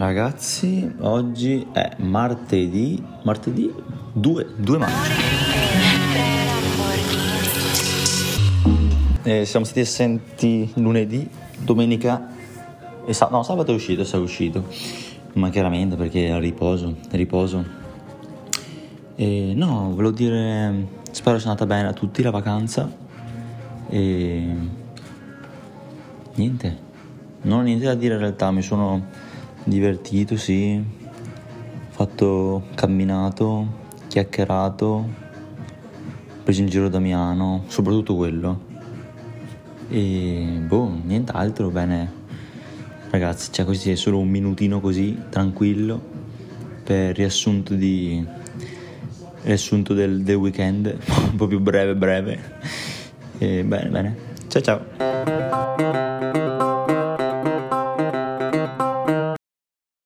Ragazzi, oggi è martedì, martedì 2, 2 maggio. E siamo stati assenti lunedì, domenica e sabato, no, sabato è uscito, è uscito, ma chiaramente perché era riposo, riposo. E no, volevo dire, spero sia andata bene a tutti la vacanza e niente, non ho niente da dire in realtà, mi sono divertito, sì, fatto camminato, chiacchierato, preso in giro Damiano, soprattutto quello. E boh, nient'altro, bene. Ragazzi, cioè così è solo un minutino così, tranquillo, per riassunto di riassunto del, del weekend, un po' più breve breve. E bene, bene. Ciao ciao.